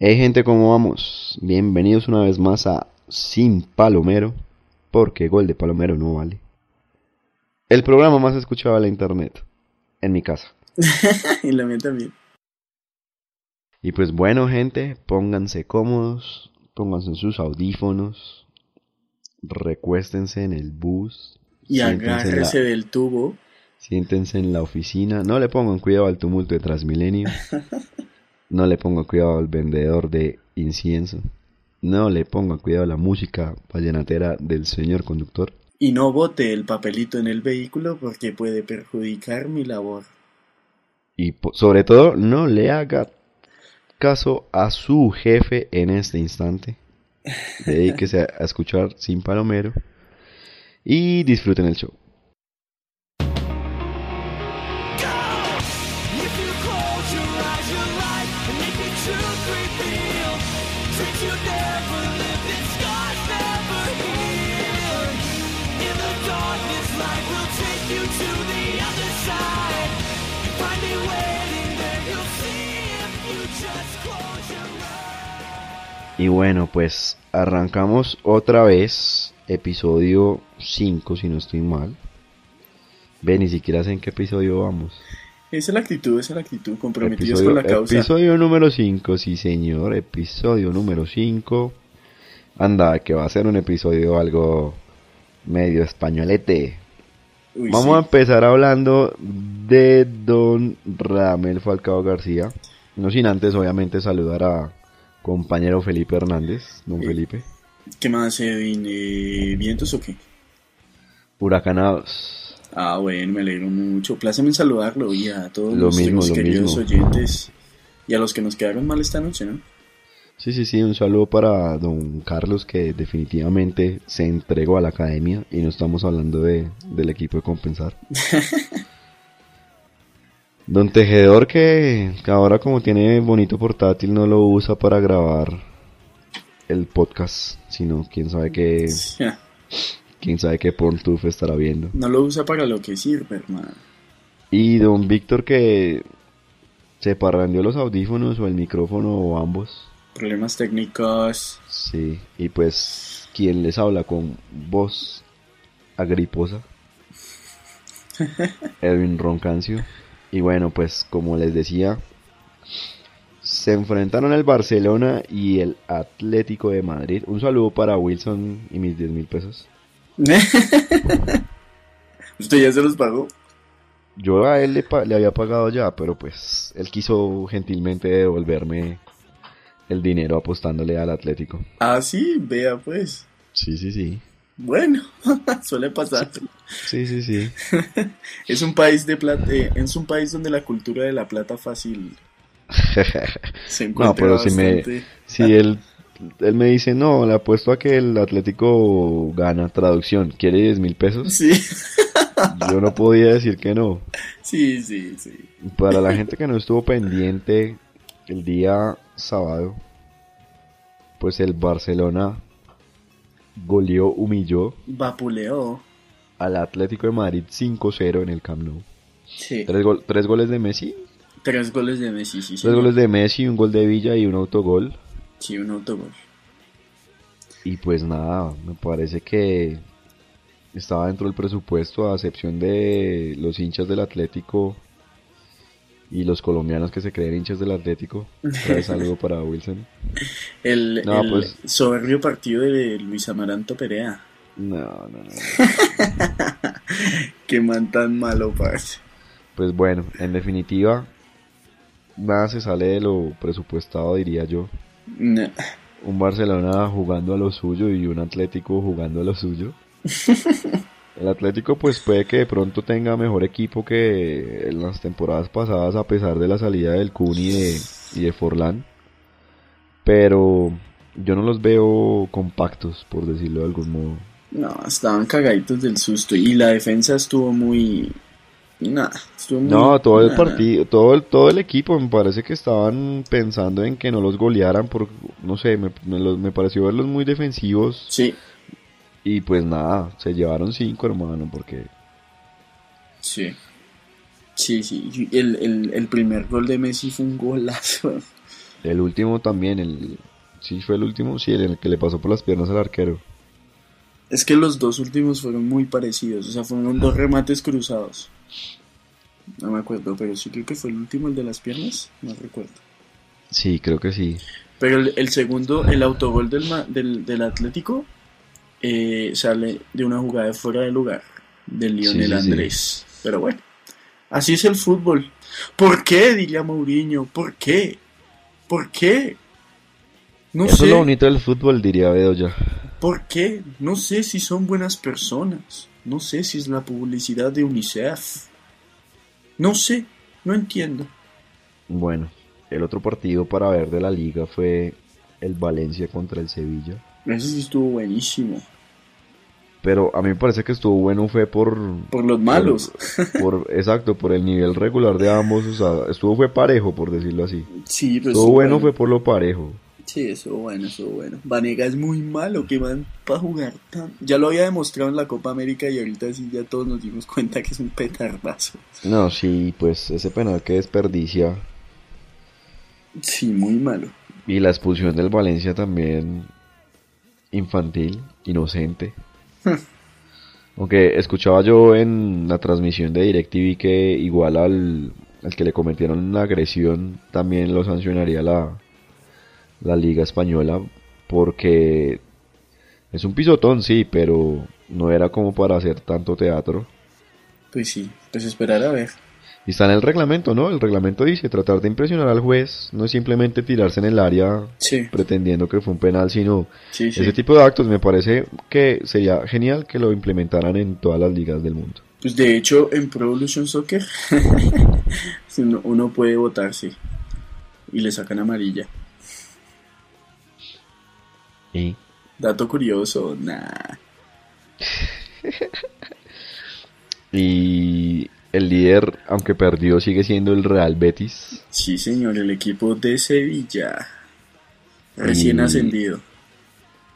Hey gente, ¿cómo vamos? Bienvenidos una vez más a Sin Palomero, porque gol de Palomero no vale. El programa más escuchado de la internet, en mi casa. y la mía también. Y pues bueno gente, pónganse cómodos, pónganse en sus audífonos, recuéstense en el bus. Y agárrese del tubo. Siéntense en la oficina, no le pongan cuidado al tumulto de Transmilenio. No le ponga cuidado al vendedor de incienso. No le ponga cuidado a la música vallenatera del señor conductor. Y no bote el papelito en el vehículo porque puede perjudicar mi labor. Y sobre todo, no le haga caso a su jefe en este instante. Dedíquese a escuchar sin palomero y disfruten el show. Y bueno, pues arrancamos otra vez, episodio 5 si no estoy mal. Ve, ni siquiera sé en qué episodio vamos. Esa es la actitud, esa es la actitud, comprometidos con la causa. Episodio número 5, sí señor, episodio número 5. Anda, que va a ser un episodio algo medio españolete. Vamos a empezar hablando de don Ramel Falcao García. No sin antes, obviamente, saludar a compañero Felipe Hernández, don eh, Felipe. ¿Qué más, Edwin? Eh, ¿Vientos o qué? Huracanados. Ah, bueno, me alegro mucho. Pláceme en saludarlo y a todos los queridos oyentes y a los que nos quedaron mal esta noche, ¿no? Sí, sí, sí, un saludo para don Carlos que definitivamente se entregó a la academia y no estamos hablando de, del equipo de compensar. Don Tejedor que, ahora como tiene bonito portátil no lo usa para grabar el podcast, sino quién sabe qué... Quién sabe qué Porntuf estará viendo. No lo usa para lo que sirve, hermano. Y don Víctor que se parrandió los audífonos o el micrófono o ambos. Problemas técnicos. Sí, y pues quien les habla con voz agriposa. Edwin Roncancio. Y bueno, pues como les decía, se enfrentaron el Barcelona y el Atlético de Madrid. Un saludo para Wilson y mis 10 mil pesos. ¿Usted ya se los pagó? Yo a él le, le, había pagado ya, pero pues él quiso gentilmente devolverme el dinero apostándole al Atlético. Ah, sí, vea pues. Sí, sí, sí. Bueno, suele pasar. Sí, sí, sí. es un país de plata, eh, es un país donde la cultura de la plata fácil se encuentra No, pero si me si él él me dice, "No, le apuesto a que el Atlético gana." Traducción, ¿quiere 10 mil pesos? Sí. Yo no podía decir que no. Sí, sí, sí. Para la gente que no estuvo pendiente el día sábado, pues el Barcelona goleó, humilló. Vapuleó. Al Atlético de Madrid 5-0 en el Camp Nou. Sí. ¿Tres, goles de Messi? Tres goles de Messi, sí. Tres goles de Messi, un gol de Villa y un autogol. Sí, un autogol. Y pues nada, me parece que estaba dentro del presupuesto, a excepción de los hinchas del Atlético y los colombianos que se creen hinchas del Atlético. Un saludo para Wilson. El, pues- soberbio partido de Luis Amaranto Perea. No, no, no. Qué man tan malo, parce. Pues bueno, en definitiva, nada se sale de lo presupuestado, diría yo. Un Barcelona jugando a lo suyo y un Atlético jugando a lo suyo. El Atlético pues puede que de pronto tenga mejor equipo que en las temporadas pasadas a pesar de la salida del Cuni y de, Forlán. pero yo no los veo compactos, por decirlo de algún modo. No, estaban cagaditos del susto y la defensa estuvo muy... Nada, estuvo muy... No, todo el partido, todo el, todo el equipo me parece que estaban pensando en que no los golearan por, no sé, me, me, pareció verlos muy defensivos. Sí. Y pues nada, se llevaron cinco, hermano, porque... Sí. Sí, sí, el, el, el primer gol de Messi fue un golazo. El último también, el... Sí, fue el último, sí, el que le pasó por las piernas al arquero. Es que los dos últimos fueron muy parecidos, o sea, fueron dos remates cruzados. No me acuerdo, pero sí creo que fue el último, el de las piernas, no recuerdo. Sí, creo que sí. Pero el, segundo, el autogol del, del, del Atlético, eh, sale de una jugada de fuera de lugar, del Lionel Andrés. Pero bueno, así es el fútbol. ¿Por qué? diría Mourinho, ¿por qué? ¿Por qué? No Eso es lo bonito del fútbol, diría Bedoya. ¿Por qué? No sé si son buenas personas. No sé si es la publicidad de UNICEF. No sé, no entiendo. Bueno, el otro partido para ver de la liga fue el Valencia contra el Sevilla. Ese sí estuvo buenísimo. Pero a mí me parece que estuvo bueno fue por... Por los malos. Por, exacto, por el nivel regular de ambos. O sea, estuvo fue parejo, por decirlo así. Sí, pero estuvo, bueno, fue por lo parejo. Sí, eso bueno, eso bueno. Vanega es muy malo, que van para jugar tan... Ya lo había demostrado en la Copa América y ahorita sí ya todos nos dimos cuenta que es un petardazo. No, sí, pues ese penal que desperdicia. Sí, muy malo. Y la expulsión del Valencia también infantil, inocente. Aunque escuchaba yo en la transmisión de DirecTV que igual al, al que le cometieron una agresión también lo sancionaría la, la liga española porque es un pisotón, sí, pero no era como para hacer tanto teatro. Pues sí, pues esperar a ver. Y está en el reglamento, ¿no? El reglamento dice tratar de impresionar al juez no es simplemente tirarse en el área pretendiendo que fue un penal, sino ese tipo de actos me parece que sería genial que lo implementaran en todas las ligas del mundo. Pues de hecho en Pro Evolution Soccer uno puede votar, sí, y le sacan amarilla. Dato curioso, nah. y el líder, aunque perdió, sigue siendo el Real Betis. Sí, señor, el equipo de Sevilla. Recién ascendido.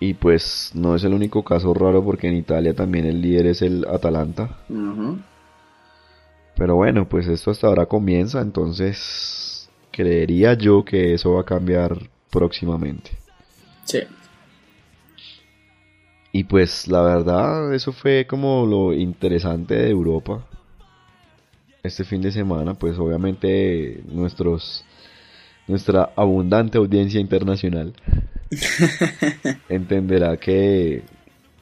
Y pues no es el único caso raro porque en Italia también el líder es el Atalanta. Pero bueno, pues esto hasta ahora comienza, entonces creería yo que eso va a cambiar próximamente. Sí. Y pues la verdad, eso fue como lo interesante de Europa. Este fin de semana, pues obviamente nuestros nuestra abundante audiencia internacional entenderá que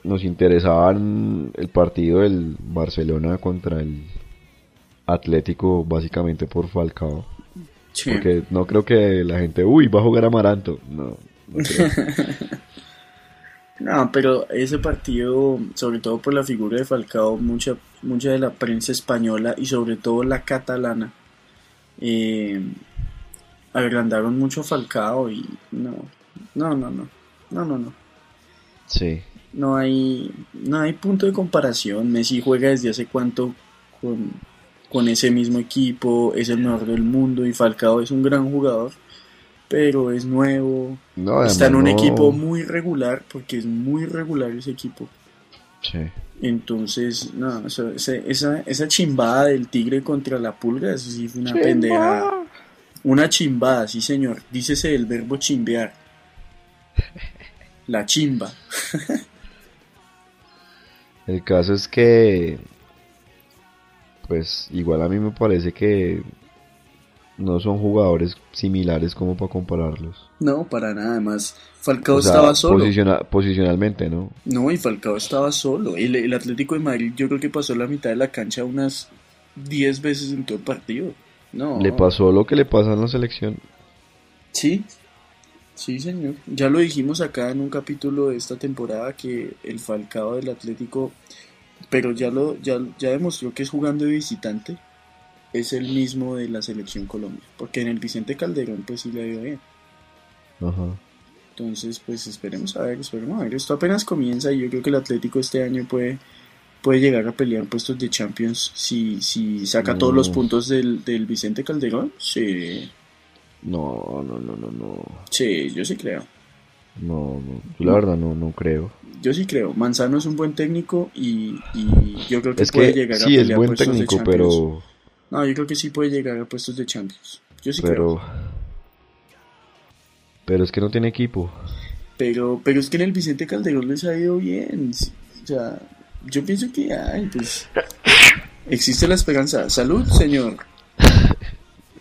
nos interesaban el partido del Barcelona contra el Atlético básicamente por Falcao. Porque no creo que la gente, uy, va a jugar Amaranto. No, no creo. No, pero ese partido, sobre todo por la figura de Falcao, mucha, mucha de la prensa española y sobre todo la catalana, eh, agrandaron mucho a Falcao y no, no, no, no, no, no, no. Sí. No hay, no hay punto de comparación. Messi juega desde hace cuánto con, con ese mismo equipo, es el mejor del mundo y Falcao es un gran jugador pero es nuevo. está en un equipo muy regular, porque es muy regular ese equipo. Sí. Entonces, no, esa, esa, chimbada del tigre contra la pulga, eso sí fue una pendeja. Una chimbada, sí señor. Dícese el verbo chimbear. La chimba. el caso es que, pues igual a mí me parece que no son jugadores similares como para compararlos. No, para nada. Además, Falcao estaba solo. posicionalmente, ¿no? No, y Falcao estaba solo. El, el Atlético de Madrid yo creo que pasó la mitad de la cancha unas 10 veces en todo el partido. No. Le pasó lo que le pasa en la selección. Sí, sí, señor. Ya lo dijimos acá en un capítulo de esta temporada que el Falcao del Atlético, pero ya lo ya, ya demostró que es jugando de visitante es el mismo de la selección Colombia. Porque en el Vicente Calderón pues sí le ha ido bien. Ajá. Entonces, pues esperemos a ver, esperemos a ver. Esto apenas comienza y yo creo que el Atlético este año puede, puede llegar a pelear puestos de Champions si, si saca todos los puntos del, del Vicente Calderón. Sí. No, no, no, no, no. Sí, yo sí creo. No, no, la verdad no, no creo. Yo sí creo. Manzano es un buen técnico y, y yo creo que puede llegar a pelear es buen técnico, pero... No, yo creo que sí puede llegar a puestos de Champions. Yo sí pero... creo. Pero es que no tiene equipo. Pero, pero es que en el Vicente Calderón les ha ido bien. O sea, yo pienso que, ay, pues... Existe la esperanza. Salud, señor.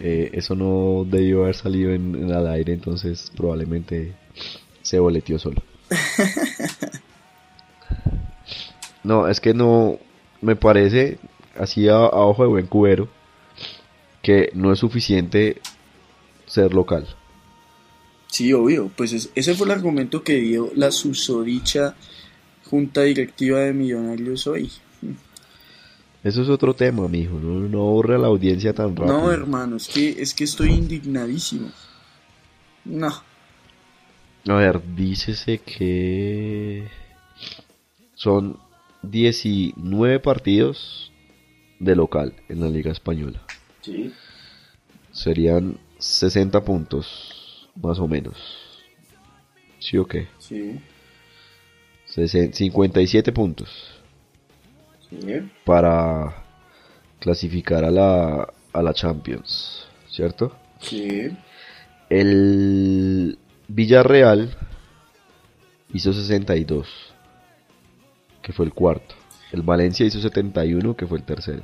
Eh, eso no debió haber salido en, en el aire, entonces probablemente se boleteó solo. no, es que no me parece, así a, ojo de buen cubero, que no es suficiente ser local. Sí, obvio, pues ese fue el argumento que dio la susodicha junta directiva de Millonarios hoy. Eso es otro tema, mijo, no, no borra la audiencia tan rápido. No, hermano, es que, es que estoy indignadísimo. No. A ver, dícese que son 19 partidos de local en la Liga Española. Sí. Serían 60 puntos, más o menos. ¿Sí o qué? Sí. 57 puntos. Sí. Para clasificar a la, a la Champions, ¿cierto? Sí. El Villarreal hizo 62, que fue el cuarto. El Valencia hizo 71, que fue el tercero.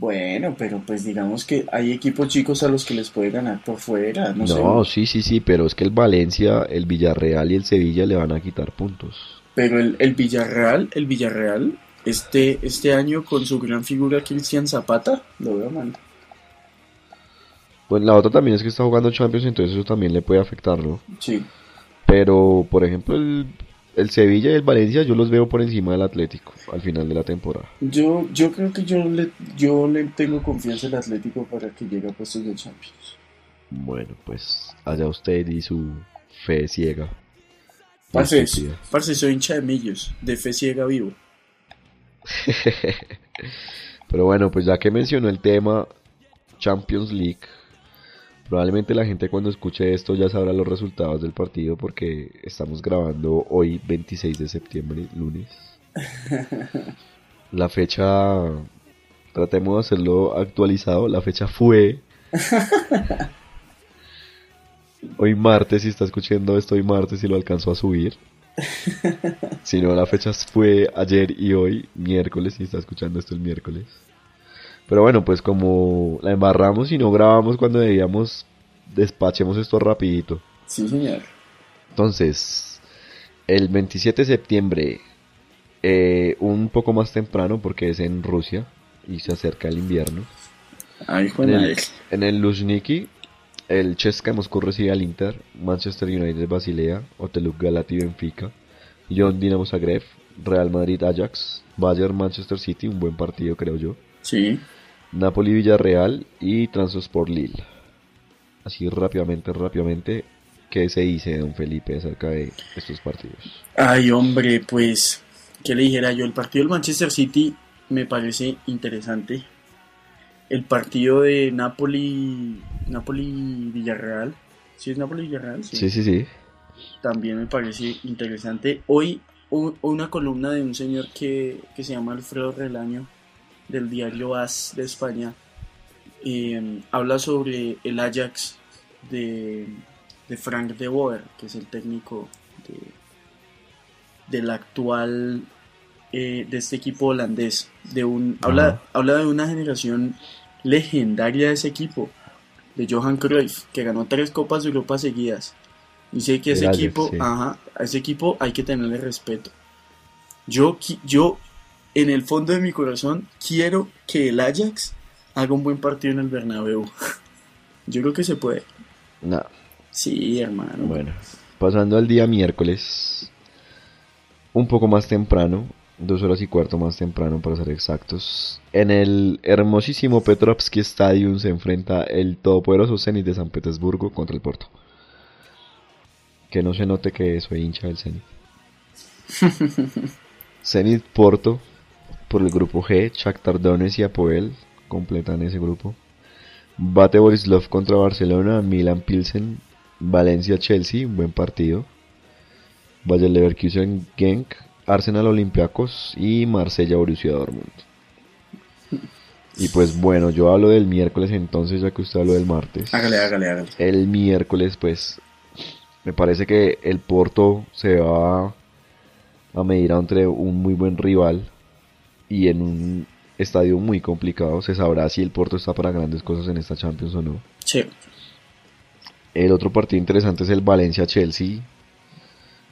Bueno, pero pues digamos que hay equipos chicos a los que les puede ganar por fuera. No, no sí, sí, sí, pero es que el Valencia, el Villarreal y el Sevilla le van a quitar puntos. Pero el, el Villarreal, el Villarreal, este, este año con su gran figura Cristian Zapata, lo veo mal. Pues la otra también es que está jugando Champions, entonces eso también le puede afectar, ¿no? Sí. Pero, por ejemplo, el, el Sevilla y el Valencia yo los veo por encima del Atlético al final de la temporada. Yo, yo creo que yo le, yo le tengo confianza al Atlético para que llegue a puestos de Champions. Bueno, pues allá usted y su fe ciega. Parce, parce soy hincha de millos, de fe ciega vivo. Pero bueno, pues ya que mencionó el tema Champions League, Probablemente la gente cuando escuche esto ya sabrá los resultados del partido porque estamos grabando hoy 26 de septiembre, lunes. La fecha, tratemos de hacerlo actualizado, la fecha fue... Hoy martes, si está escuchando esto hoy martes y lo alcanzó a subir. Si no, la fecha fue ayer y hoy, miércoles, si está escuchando esto el miércoles. Pero bueno, pues como la embarramos y no grabamos cuando debíamos, despachemos esto rapidito. Sí, señor. Entonces, el 27 de septiembre, eh, un poco más temprano porque es en Rusia y se acerca el invierno. Ay, en, el, en el Luzhniki, el Chesca Moscú recibe al Inter, Manchester United Basilea, Oteluk Galati Benfica, John Dinamo Zagreb, Real Madrid Ajax, Bayern Manchester City, un buen partido creo yo. Sí. Napoli Villarreal y Transport Lille. Así rápidamente, rápidamente, ¿qué se dice, don Felipe, acerca de estos partidos? Ay, hombre, pues, ¿qué le dijera yo? El partido del Manchester City me parece interesante. El partido de Napoli, Napoli Villarreal. ¿Sí es Napoli Villarreal? Sí, sí, sí. También me parece interesante. Hoy una columna de un señor que, que se llama Alfredo Relaño del diario AS de España, em, habla sobre el Ajax de, Frank de Boer, que es el técnico de, del actual eh, de este equipo holandés. De un, habla, habla de una generación legendaria de ese equipo, de Johan Cruyff, que ganó tres Copas de Europa seguidas. Dice que ese equipo, ajá, a ese equipo hay que tenerle respeto. Yo, yo en el fondo de mi corazón quiero que el Ajax haga un buen partido en el Bernabéu. Yo creo que se puede. No. Sí, hermano. Bueno, pasando al día miércoles, un poco más temprano, dos horas y cuarto más temprano para ser exactos, en el hermosísimo Petrovsky Stadium se enfrenta el todopoderoso Zenit de San Petersburgo contra el Porto. que no se note que soy hincha del Zenit. Zenit Porto por el grupo G, Shakhtar Donetsk y Apoel completan ese grupo. Bate Borislav contra Barcelona, Milan Pilsen, Valencia Chelsea, un buen partido. Bayer Leverkusen Genk, Arsenal Olympiacos y Marsella Borussia Dortmund. Y pues bueno, yo hablo del miércoles entonces, ya que usted habló del martes. Hágale, hágale, hágale. El miércoles, pues, me parece que el Porto se va a medir entre un muy buen rival y en un estadio muy complicado. Se sabrá si el Porto está para grandes cosas en esta Champions o no. Sí. El otro partido interesante es el Valencia-Chelsea.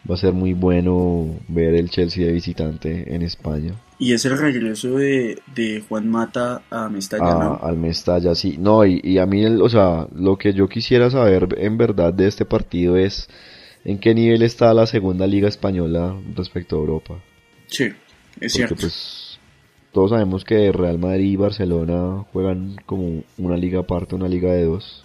Va a ser muy bueno ver el Chelsea de visitante en España. Y es el regreso de, Juan Mata a Mestalla, ah, Al Mestalla, sí. No, y, a mí, o sea, lo que yo quisiera saber en verdad de este partido es en qué nivel está la segunda liga española respecto a Europa. Sí, es cierto. Pues, todos sabemos que Real Madrid y Barcelona juegan como una liga aparte, una liga de dos.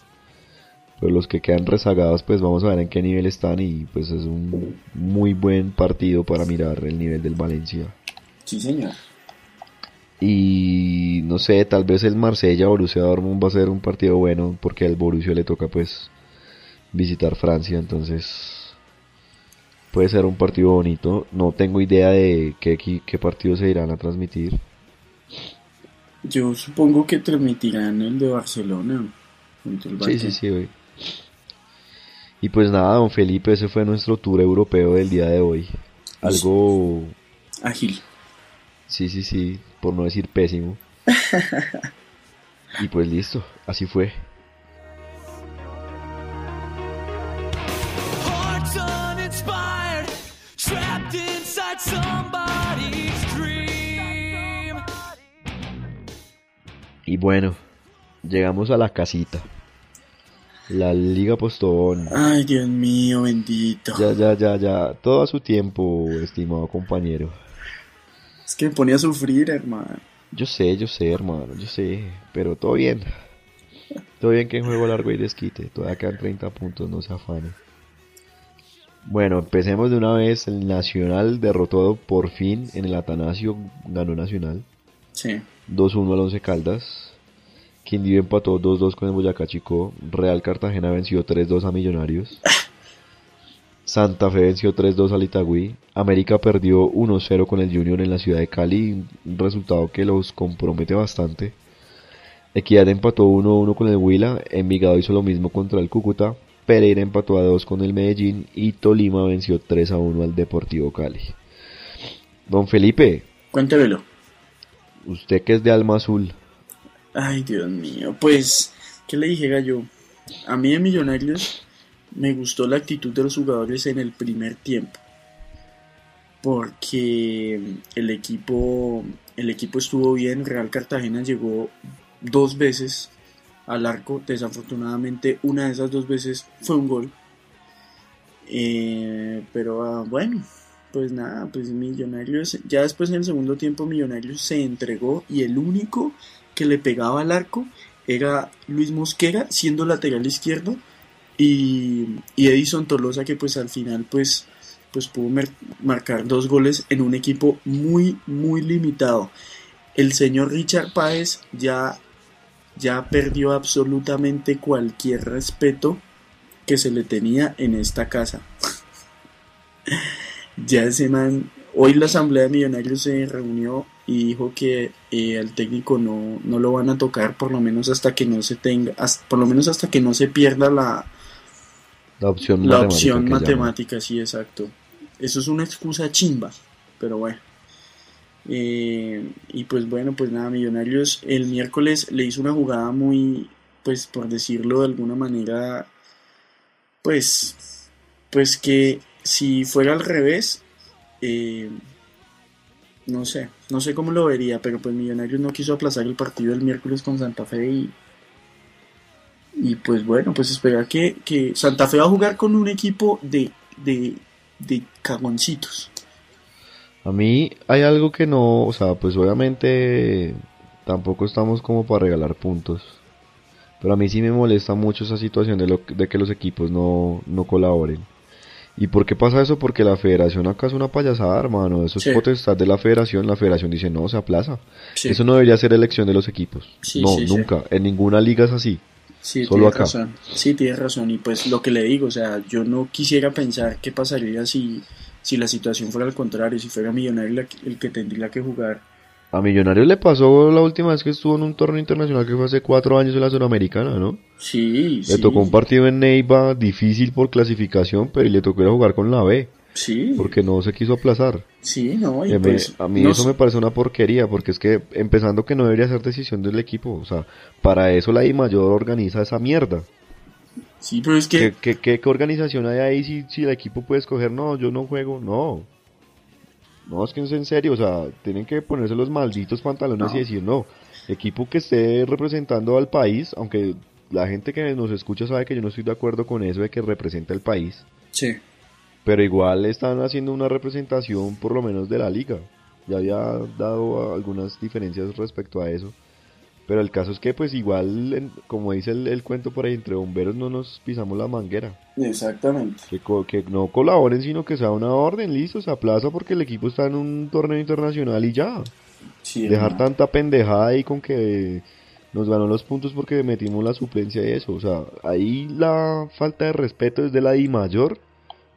Pero los que quedan rezagados, pues vamos a ver en qué nivel están y pues es un muy buen partido para mirar el nivel del Valencia. Sí, señor. Y no sé, tal vez el Marsella Borussia Dortmund va a ser un partido bueno porque al Borussia le toca pues visitar Francia, entonces puede ser un partido bonito. No tengo idea de qué, qué partidos se irán a transmitir. Yo supongo que transmitirán el de Barcelona. sí, sí, sí, Y pues nada, don Felipe, ese fue nuestro tour europeo del día de hoy. Algo ágil. Sí, sí, sí, por no decir pésimo. y pues listo, así fue. Y bueno, llegamos a la casita. La Liga Postón. Ay, Dios mío, bendito. Ya, ya, ya, ya. Todo a su tiempo, estimado compañero. Es que me ponía a sufrir, hermano. Yo sé, yo sé, hermano, yo sé. Pero todo bien. Todo bien que en juego largo y desquite. Todavía quedan 30 puntos, no se afane. Bueno, empecemos de una vez. El Nacional derrotó por fin en el Atanasio. Ganó Nacional. Sí. 2-1 al Once Caldas. Quindío empató 2-2 con el Boyacá Chico. Real Cartagena venció 3-2 a Millonarios. Santa Fe venció 3-2 al Itagüí. América perdió 1-0 con el Junior en la ciudad de Cali, un resultado que los compromete bastante. Equidad empató 1-1 con el Huila, Envigado hizo lo mismo contra el Cúcuta, Pereira empató a 2 con el Medellín y Tolima venció 3-1 al Deportivo Cali. Don Felipe. Cuéntemelo. Usted que es de alma azul. Ay, Dios mío. Pues, ¿qué le dije, Gallo? A mí en Millonarios me gustó la actitud de los jugadores en el primer tiempo. Porque el equipo, el equipo estuvo bien. Real Cartagena llegó dos veces al arco. Desafortunadamente, una de esas dos veces fue un gol. Eh, pero ah, bueno, pues nada, pues Millonarios, ya después en el segundo tiempo Millonarios se entregó y el único que le pegaba al arco era Luis Mosquera, siendo lateral izquierdo, y, Edison Tolosa que pues al final pues, pues pudo marcar dos goles en un equipo muy muy limitado. El señor Richard Páez ya, ya perdió absolutamente cualquier respeto que se le tenía en esta casa. ya ese man, hoy la asamblea de millonarios se reunió y dijo que eh, al técnico no, no lo van a tocar por lo menos hasta que no se tenga, por lo menos hasta que no se pierda la, la opción la matemática, opción matemática sí, exacto. Eso es una excusa chimba, pero bueno. Eh, y pues bueno, pues nada, Millonarios el miércoles le hizo una jugada muy, pues por decirlo de alguna manera, pues, pues que si fuera al revés, eh, no sé, no sé cómo lo vería, pero pues Millonarios no quiso aplazar el partido el miércoles con Santa Fe y, y pues bueno, pues espera que, que Santa Fe va a jugar con un equipo de, de, de cagoncitos. A mí hay algo que no, o sea, pues obviamente tampoco estamos como para regalar puntos. Pero a mí sí me molesta mucho esa situación de, lo, de que los equipos no, no colaboren. ¿Y por qué pasa eso? Porque la federación acá es una payasada, hermano. Eso es potestad de la federación. La federación dice, no, se aplaza. Eso no debería ser elección de los equipos. no, nunca. En ninguna liga es así. Sí, Solo acá. Razón. Sí, tienes razón. Y pues lo que le digo, o sea, yo no quisiera pensar qué pasaría si, si la situación fuera al contrario, si fuera Millonario el que tendría que jugar a Millonarios le pasó la última vez que estuvo en un torneo internacional que fue hace cuatro años en la Sudamericana, ¿no? Sí, Le tocó un partido en Neiva difícil por clasificación, pero le tocó ir a jugar con la B. Sí. Porque no se quiso aplazar. Sí, no, y pues, a mí eso me parece una porquería, porque es que empezando que no debería ser decisión del equipo, o sea, para eso la I mayor organiza esa mierda. Sí, pero es que... ¿Qué, qué, qué organización hay ahí si, si el equipo puede escoger, no, yo no juego? No. No, es que es en serio, o sea, tienen que ponerse los malditos pantalones y decir, no, equipo que esté representando al país, aunque la gente que nos escucha sabe que yo no estoy de acuerdo con eso de que representa el país. Sí. Pero igual están haciendo una representación por lo menos de la liga. Ya había dado algunas diferencias respecto a eso. Pero el caso es que pues igual, como dice el, cuento por ahí, entre bomberos no nos pisamos la manguera. Exactamente. Que, que no colaboren, sino que sea una orden, listo, se aplaza porque el equipo está en un torneo internacional y ya. Dejar tanta pendejada ahí con que nos ganó los puntos porque metimos la suplencia y eso. O sea, ahí la falta de respeto es de la I mayor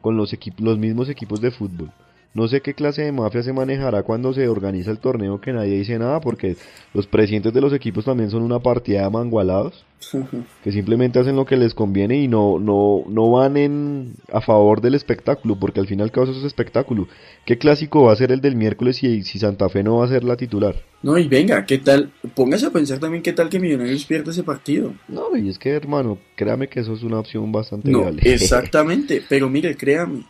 con los, equipos, los mismos equipos de fútbol. No sé qué clase de mafia se manejará cuando se organiza el torneo que nadie dice nada, porque los presidentes de los equipos también son una partida de mangualados, que simplemente hacen lo que les conviene y no, no, no van en, a favor del espectáculo, porque al final causa es espectáculo. ¿Qué clásico va a ser el del miércoles si, si Santa Fe no va a ser la titular? No, y venga, ¿qué tal? Póngase a pensar también qué tal que Millonarios pierda ese partido. No, y es que, hermano, créame que eso es una opción bastante no, Exactamente, pero mire, créame,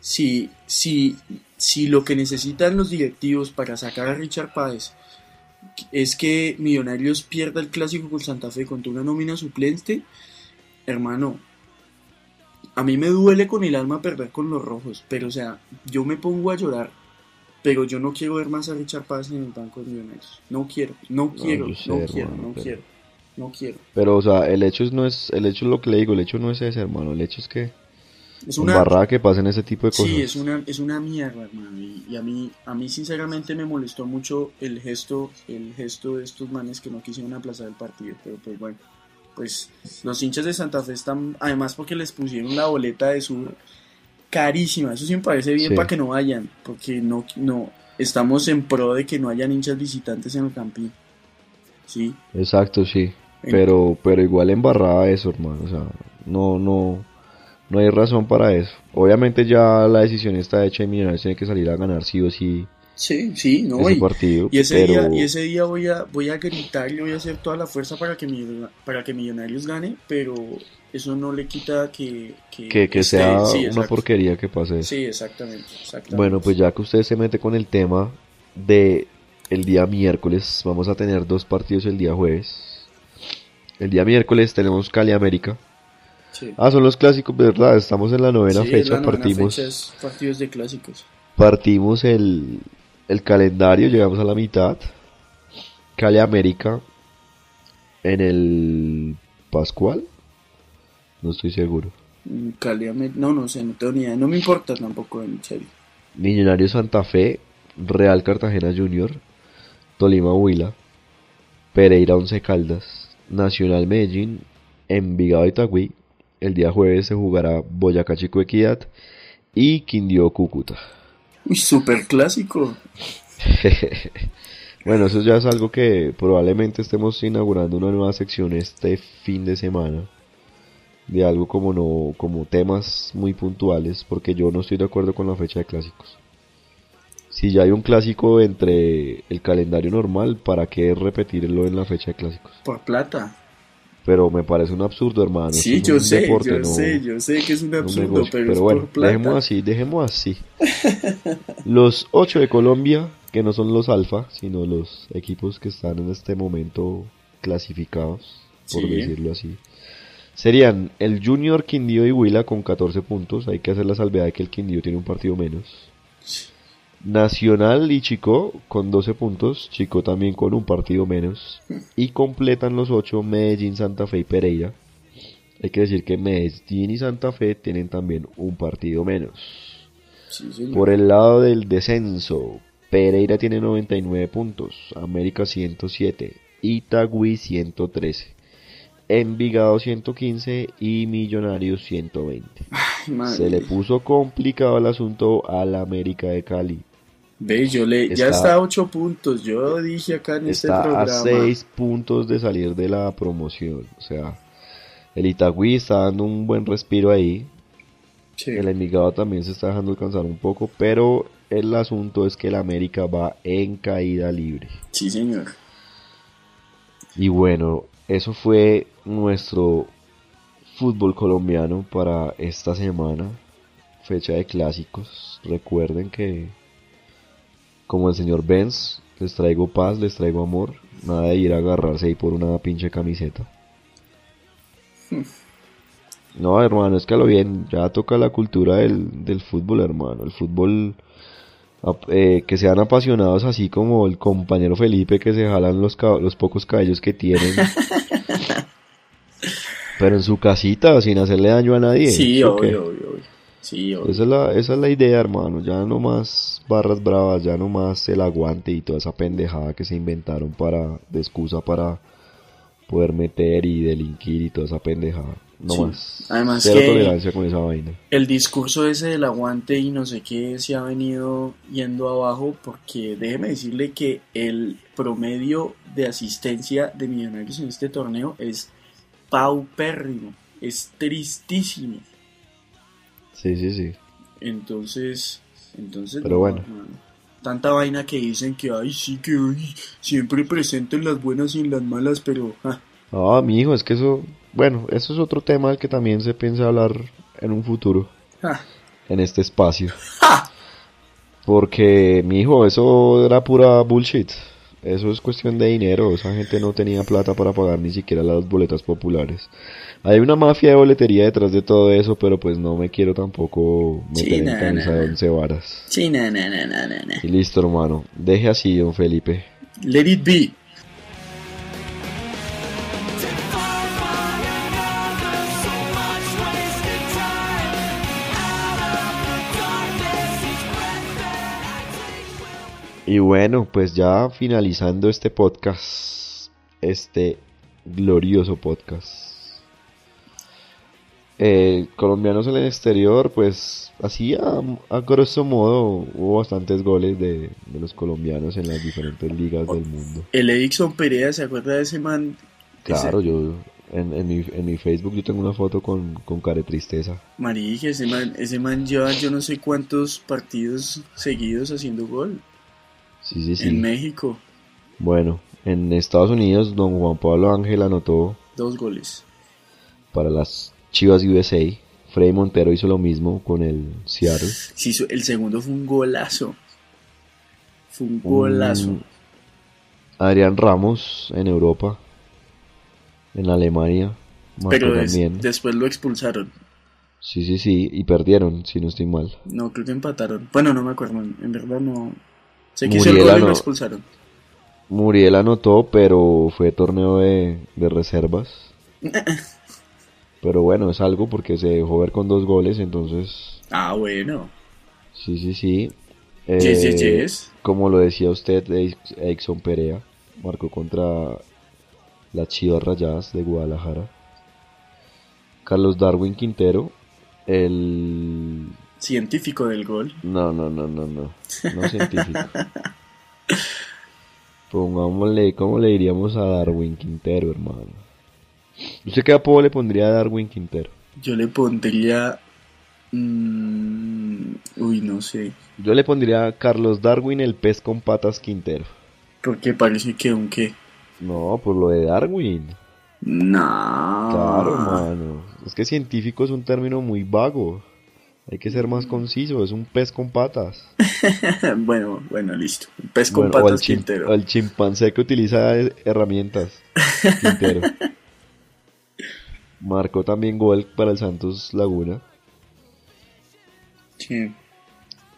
si, si, si lo que necesitan los directivos para sacar a Richard Páez es que Millonarios pierda el clásico con Santa Fe con una nómina suplente, hermano, a mí me duele con el alma perder con los rojos, pero o sea, yo me pongo a llorar, pero yo no quiero ver más a Richard Páez en el banco de Millonarios. No quiero, no quiero, no, quiero, no quiero, no quiero. Pero o sea, el hecho no es, el hecho es lo que le digo, el hecho no es ese, hermano, el hecho es que es una barra que pasen ese tipo de cosas. Sí, es una, es una mierda, hermano. Y, a mí, a mí sinceramente me molestó mucho el gesto, el gesto de estos manes que no quisieron aplazar el partido. Pero pues bueno, pues los hinchas de Santa Fe están, además porque les pusieron la boleta de sur carísima. Eso sí me parece bien para que no vayan, porque no, no, estamos en pro de que no hayan hinchas visitantes en el campín. Sí. Exacto, sí. Pero, pero igual embarrada eso, hermano. O sea, no, no no hay razón para eso. Obviamente ya la decisión está hecha y Millonarios tiene que salir a ganar sí o sí. Sí, sí, no. Ese y, partido, y ese día, y ese día voy a, voy a gritar y voy a hacer toda la fuerza para que, para que Millonarios gane, pero eso no le quita que... Que, sea una porquería que pase Sí, exactamente, Bueno, pues ya que usted se mete con el tema de el día miércoles, vamos a tener dos partidos el día jueves. El día miércoles tenemos Cali América Ah, son los clásicos, ¿verdad? Estamos en la novena fecha, partimos. partidos de clásicos. Partimos el, el calendario, llegamos a la mitad. Cali América en el Pascual. No estoy seguro. Mm, Cali América, no, no sé, no tengo ni idea. No me importa tampoco, en serio. Millonario Santa Fe, Real Cartagena Junior, Tolima Huila, Pereira Once Caldas, Nacional Medellín, Envigado Itagüí, el día jueves se jugará Boyacá Chico Equidad y Quindío Cúcuta. Uy, super clásico. bueno, eso ya es algo que probablemente estemos inaugurando una nueva sección este fin de semana de algo como no como temas muy puntuales porque yo no estoy de acuerdo con la fecha de clásicos. Si ya hay un clásico entre el calendario normal, ¿para qué repetirlo en la fecha de clásicos? Por plata pero me parece un absurdo, hermano. Sí, yo sé, yo sé, yo sé que es un absurdo, pero, bueno, dejemos así, dejemos así. los ocho de Colombia, que no son los alfa, sino los equipos que están en este momento clasificados, por decirlo así. Serían el Junior Quindío y Huila con 14 puntos. Hay que hacer la salvedad de que el Quindío tiene un partido menos. Nacional y Chico con 12 puntos, Chico también con un partido menos. Y completan los 8 Medellín, Santa Fe y Pereira. Hay que decir que Medellín y Santa Fe tienen también un partido menos. Por el lado del descenso, Pereira tiene 99 puntos, América 107, Itagüí 113, Envigado 115 y Millonarios 120. Se le puso complicado el asunto al América de Cali. Ve, yo le, ya está a 8 puntos, yo dije acá en este programa. Está a 6 puntos de salir de la promoción, o sea, el Itagüí está dando un buen respiro ahí. El Envigado también se está dejando alcanzar un poco, pero el asunto es que el América va en caída libre. Sí, señor. Y bueno, eso fue nuestro fútbol colombiano para esta semana, fecha de clásicos. Recuerden que, como el señor Benz, les traigo paz, les traigo amor, nada de ir a agarrarse ahí por una pinche camiseta. No, hermano, es que lo bien, ya toca la cultura del, del fútbol, hermano. El fútbol, eh, que sean apasionados así como el compañero Felipe que se jalan los, los pocos cabellos que tienen. pero en su casita, sin hacerle daño a nadie. Sí, obvio, obvio, Sí, Esa, es la, esa es la idea, hermano. Ya no más barras bravas, ya no más el aguante y toda esa pendejada que se inventaron para, de excusa para poder meter y delinquir y toda esa pendejada. No más. Además Cero tolerancia con esa vaina. El discurso ese del aguante y no sé qué se ha venido yendo abajo porque déjeme decirle que el promedio de asistencia de Millonarios en este torneo es paupérrimo, es tristísimo. Sí, sí, sí. Entonces, entonces Pero bueno. tanta vaina que dicen que ay sí que ay, siempre presenten las buenas y las malas, pero Ah, mi hijo, es que eso, bueno, eso es otro tema del que también se piensa hablar en un futuro. En este espacio. Porque, mi hijo, eso era pura bullshit. Eso es cuestión de dinero. Esa gente no tenía plata para pagar ni siquiera las boletas populares. Hay una mafia de boletería detrás de todo eso, pero pues no me quiero tampoco meter en camisa de once varas. Sí, na, na, Y listo, hermano. Deje así, don Felipe. Let it be. Y bueno, pues ya finalizando este podcast, este glorioso podcast. Eh, colombianos en el exterior, pues así a, grosso modo hubo bastantes goles de, los colombianos en las diferentes ligas del mundo. El Edixon Perea, ¿se acuerda de ese man? Claro, yo en, mi, en mi Facebook yo tengo una foto con, con care tristeza. Marija, ese man, ese man lleva yo no sé cuántos partidos seguidos haciendo gol. Sí, sí, En México. Bueno, en Estados Unidos, don Juan Pablo Ángel anotó dos goles para las Chivas USA. Freddy Montero hizo lo mismo con el Seattle. Sí, el segundo fue un golazo. Fue un golazo. Adrián Ramos en Europa, en Alemania. Pero después lo expulsaron. Sí, sí, sí, y perdieron, si no estoy mal. No, creo que empataron. Bueno, no me acuerdo, en verdad no, Muriel Muriel anotó, pero fue torneo de, reservas. pero bueno, es algo porque se dejó ver con dos goles, entonces... Ah, bueno. Sí, sí, sí. Eh, como lo decía usted, Exxon Perea marcó contra las Chivas Rayadas de Guadalajara. Carlos Darwin Quintero, el científico del gol. No, no, no, no, no. No científico. Pongámosle, ¿cómo le diríamos a Darwin Quintero, hermano? ¿Usted qué apodo le pondría a Darwin Quintero? Yo le pondría... Mm, uy, no sé. Yo le pondría Carlos Darwin el pez con patas Quintero. Porque parece que un qué. No, por lo de Darwin. No. Claro, hermano. Es que científico es un término muy vago. Hay que ser más conciso, es un pez con patas. bueno, bueno, listo. Un pez con patas o Quintero. el chimpancé que utiliza herramientas. Quintero. Marcó también gol para el Santos Laguna. Sí.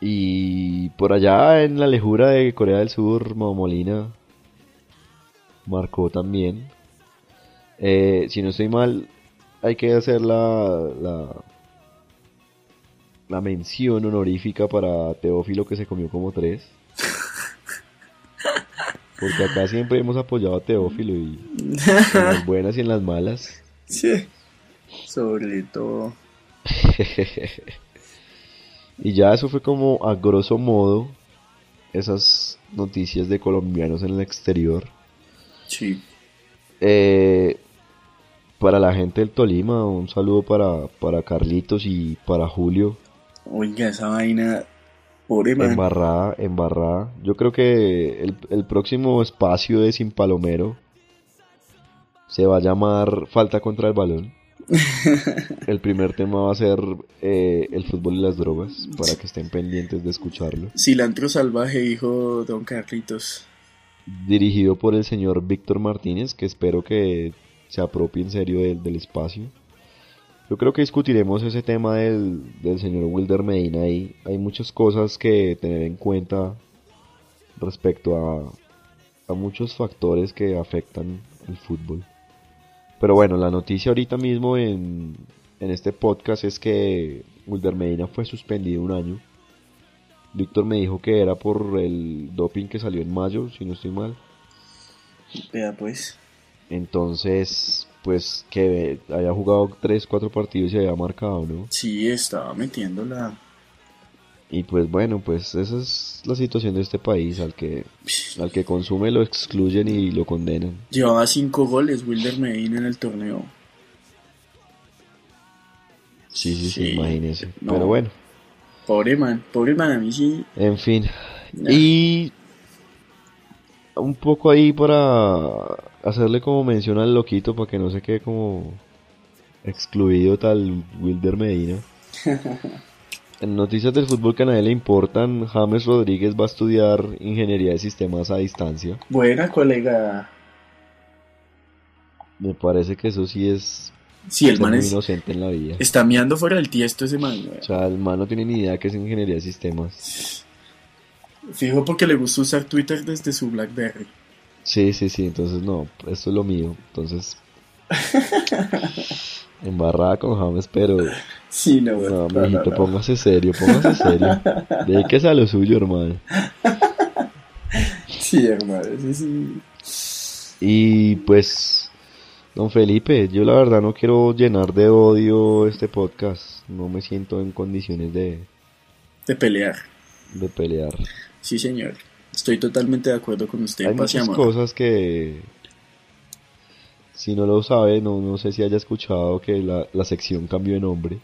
Y por allá en la lejura de Corea del Sur, Molina marcó también. Eh, si no estoy mal, hay que hacer la, la, la mención honorífica para Teófilo que se comió como tres. Porque acá siempre hemos apoyado a Teófilo y en las buenas y en las malas. Sí, sobre todo. y ya eso fue como a grosso modo esas noticias de colombianos en el exterior. Sí. Eh, para la gente del Tolima, un saludo para, para Carlitos y para Julio. Oiga, esa vaina, pobre man. Embarrada, embarrada. Yo creo que el, el próximo espacio de Sin Palomero se va a llamar Falta contra el balón. el primer tema va a ser eh, el fútbol y las drogas, para que estén pendientes de escucharlo. Cilantro salvaje, dijo Don Carlitos. Dirigido por el señor Víctor Martínez, que espero que se apropie en serio del, del espacio. Yo creo que discutiremos ese tema del, del señor Wilder Medina y hay muchas cosas que tener en cuenta respecto a, a muchos factores que afectan el fútbol. Pero bueno, la noticia ahorita mismo en, en este podcast es que Wilder Medina fue suspendido un año. Víctor me dijo que era por el doping que salió en mayo, si no estoy mal. Vea pues. Entonces, pues que haya jugado 3, 4 partidos y haya marcado, ¿no? Sí, estaba metiéndola. Y pues bueno, pues esa es la situación de este país, al que al que consume lo excluyen y lo condenan. Llevaba 5 goles Wilder Medina en el torneo. Sí, sí, sí, Sí, imagínese. no. Pero bueno, Pobre man, pobre man, a mí sí. en fin. Y un poco ahí para hacerle como mención al loquito para que no se quede como excluido tal Wilder Medina. En noticias del fútbol que a nadie le importan, James Rodríguez va a estudiar ingeniería de sistemas a distancia. Buena colega. Me parece que eso sí es Sí, el man muy es, inocente en la vida. está meando fuera del tiesto ese man. güey. O sea, el man no tiene ni idea que es ingeniería de sistemas. Fijo porque le gusta usar Twitter desde su Blackberry. Sí, sí, sí, entonces no, esto es lo mío. Entonces, embarrada con James, pero Sí, no, no, no, mijito, no, no. póngase serio, póngase serio. Dedíquese a lo suyo, hermano. Sí, hermano, ese sí. Y pues, don Felipe, yo la verdad no quiero llenar de odio este podcast. No me siento en condiciones de, De pelear. de pelear. Sí, señor. Estoy totalmente de acuerdo con usted. Hay muchas amor. cosas que, si no lo sabe, no, no sé si haya escuchado que la, la sección cambió de nombre.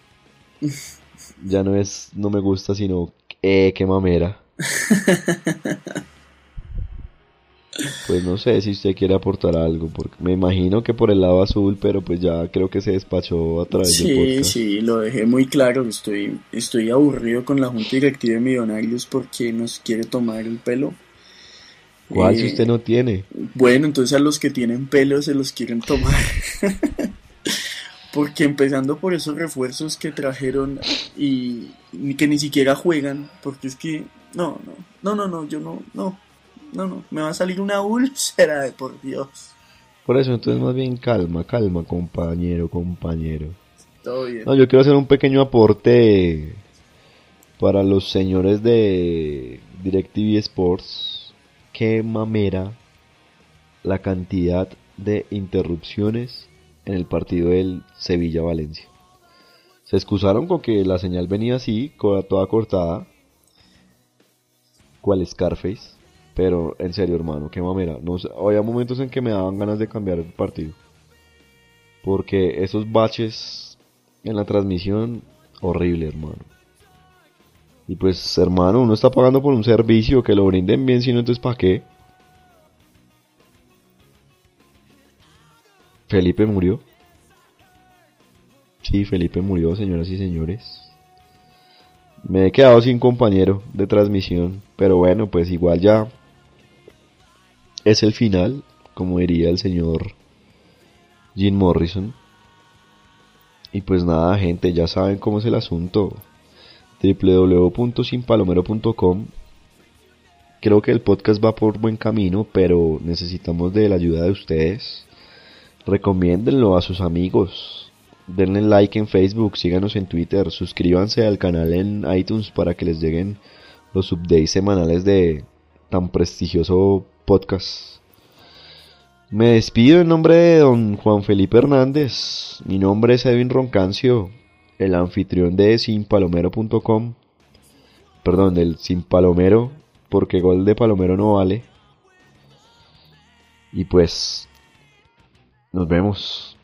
Ya no es no me gusta, sino eh, qué mamera. Pues no sé si usted quiere aportar algo, porque me imagino que por el lado azul, pero pues ya creo que se despachó a través Sí, podcast. sí, lo dejé muy claro. Estoy, estoy aburrido con la Junta Directiva de Millonarios porque nos quiere tomar el pelo. ¿Cuál Eh, si usted no tiene? Bueno, entonces a los que tienen pelo se los quieren tomar. Porque empezando por esos refuerzos que trajeron y, y que ni siquiera juegan, porque es que no, no, no, no, no, yo no, no, no, no, me va a salir una úlcera de por Dios. Por eso, entonces más bien calma, calma, compañero, compañero. Todo bien. No, yo quiero hacer un pequeño aporte para los señores de DirecTV Sports. Qué mamera la cantidad de interrupciones en el partido del Sevilla-Valencia. Se excusaron con que la señal venía así, toda cortada. ¿Cuál Scarface? Pero en serio, hermano, qué mamera. No, había momentos en que me daban ganas de cambiar el partido. Porque esos baches en la transmisión, horrible, hermano. Y pues, hermano, uno está pagando por un servicio que lo brinden bien, si no, entonces ¿para qué? Felipe murió. Sí, Felipe murió, señoras y señores. Me he quedado sin compañero de transmisión, pero bueno, pues igual ya es el final, como diría el señor Jim Morrison. Y pues nada, gente, ya saben cómo es el asunto. www.sinpalomero.com Creo que el podcast va por buen camino, pero necesitamos de la ayuda de ustedes. Recomiéndenlo a sus amigos. denle like en Facebook, síganos en Twitter, suscríbanse al canal en iTunes para que les lleguen los updates semanales de tan prestigioso podcast. Me despido en nombre de don Juan Felipe Hernández. Mi nombre es Edwin Roncancio, el anfitrión de sinpalomero.com. Perdón, del Sin Palomero, porque gol de Palomero no vale. Y pues, nos vemos.